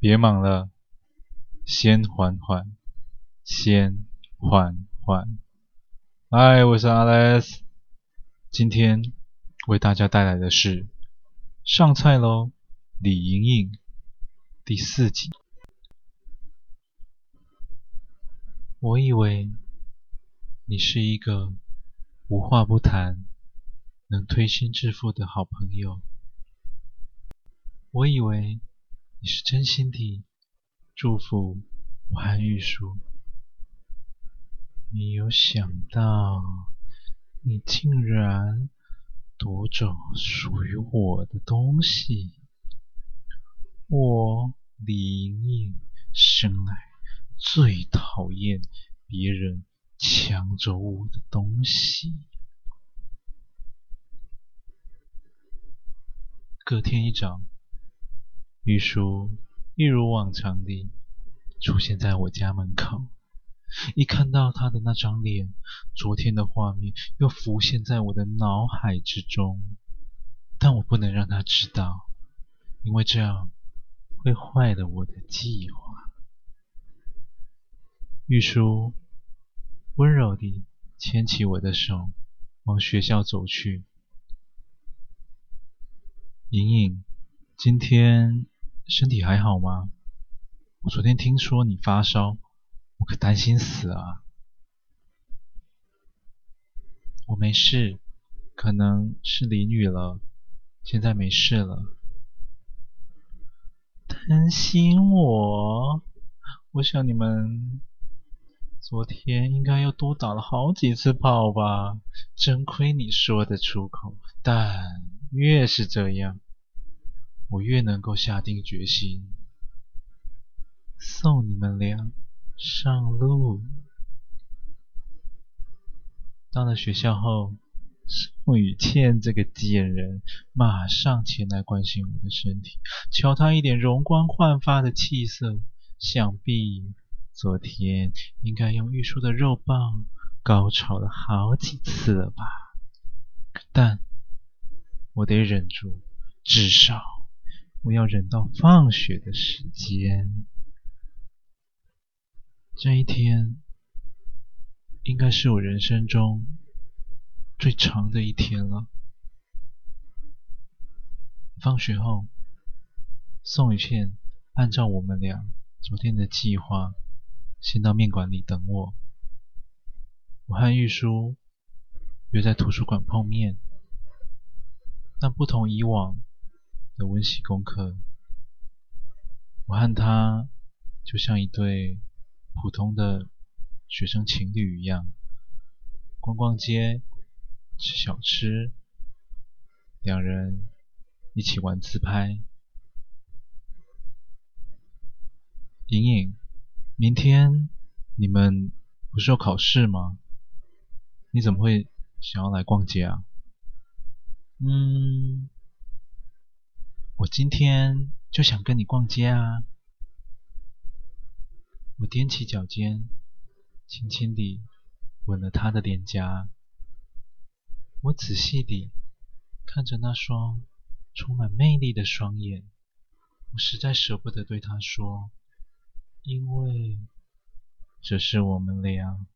别忙了，先缓缓，先缓缓。嗨，我是 Alex，今天为大家带来的是《上菜喽，李莹莹》第四集。我以为你是一个无话不谈、能推心置腹的好朋友。我以为你是真心地祝福我和玉书。没有想到，你竟然夺走属于我的东西！我李莹莹生来最讨厌别人抢走我的东西。隔天一早，玉书一如往常地出现在我家门口。一看到他的那张脸，昨天的画面又浮现在我的脑海之中。但我不能让他知道，因为这样会坏了我的计划。玉书温柔地牵起我的手，往学校走去。莹莹，今天身体还好吗？我昨天听说你发烧。我可担心死啊。我没事，可能是淋雨了，现在没事了。担心我？我想你们昨天应该又多打了好几次炮吧？真亏你说得出口。但越是这样，我越能够下定决心送你们俩。上路。到了学校后，宋雨倩这个贱人马上前来关心我的身体。瞧她一脸容光焕发的气色，想必昨天应该用玉树的肉棒高潮了好几次了吧？但我得忍住，至少我要忍到放学的时间。这一天应该是我人生中最长的一天了。放学后，宋雨倩按照我们俩昨天的计划，先到面馆里等我。我和玉书约在图书馆碰面，但不同以往的温习功课，我和他就像一对。普通的学生情侣一样，逛逛街，吃小吃，两人一起玩自拍。莹莹，明天你们不是有考试吗？你怎么会想要来逛街啊？嗯，今天就想跟你逛街啊。我踮起脚尖，轻轻地吻了他的脸颊。我仔细地看着那双充满魅力的双眼，我实在舍不得对他说，因为这是我们俩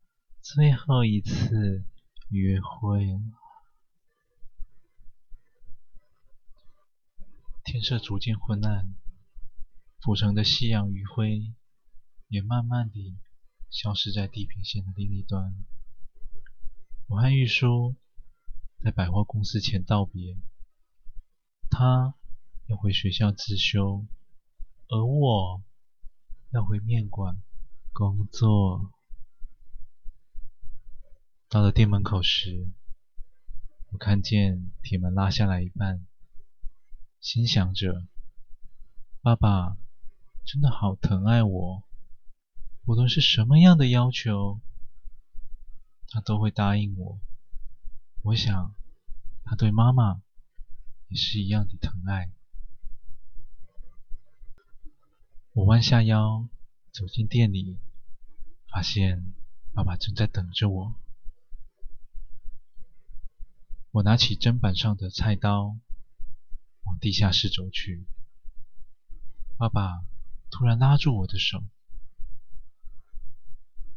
最后一次约会了。天色逐渐昏暗，府城的夕阳余晖。也慢慢地消失在地平线的另一端。我和玉书在百货公司前道别，他要回学校自修，而我要回面馆工作。到了店门口时，我看见铁门拉下来一半，心想着：爸爸真的好疼爱我。无论是什么样的要求，他都会答应我。我想，他对妈妈也是一样的疼爱。我弯下腰走进店里，发现爸爸正在等着我。我拿起砧板上的菜刀，地下室走去。爸爸突然拉住我的手：“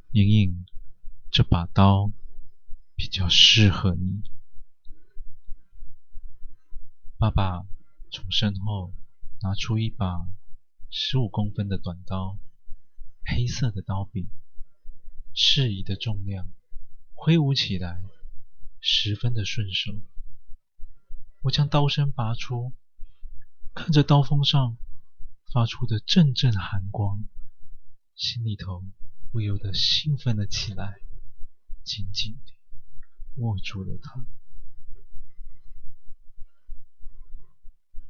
莹莹，这把刀比较适合你。”爸爸从身后拿出一把十五公分的短刀，黑色的刀柄，适宜的重量，挥舞起来十分的顺手。我将刀身拔出，看着刀锋上发出的阵阵寒光，心里头不由得兴奋了起来，紧紧地握住了它。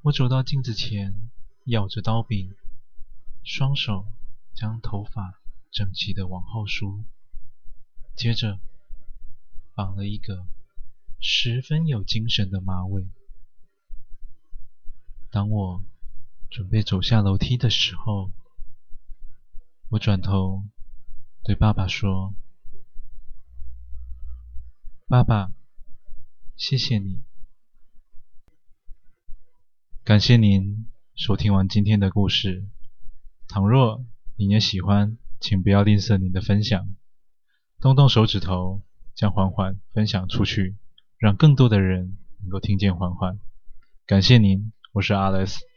我走到镜子前，咬着刀柄，双手将头发整齐地往后梳，接着绑了一个十分有精神的马尾。当我准备走下楼梯的时候，我转头对爸爸说：“爸爸，谢谢你。”感谢您收听完今天的故事。倘若您也喜欢，请不要吝啬您的分享，动动手指头将缓缓分享出去，让更多的人能够听见缓缓。感谢您，我是 Alex。